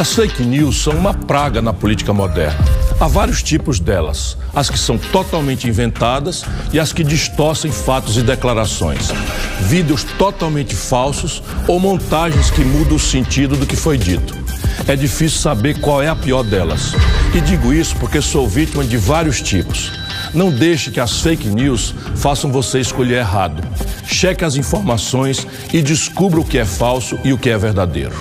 As fake news são uma praga na política moderna. Há vários tipos delas: as que são totalmente inventadas e as que distorcem fatos e declarações, vídeos totalmente falsos ou montagens que mudam o sentido do que foi dito. É difícil saber qual é a pior delas. E digo isso porque sou vítima de vários tipos. Não deixe que as fake news façam você escolher errado. Cheque as informações e descubra o que é falso e o que é verdadeiro.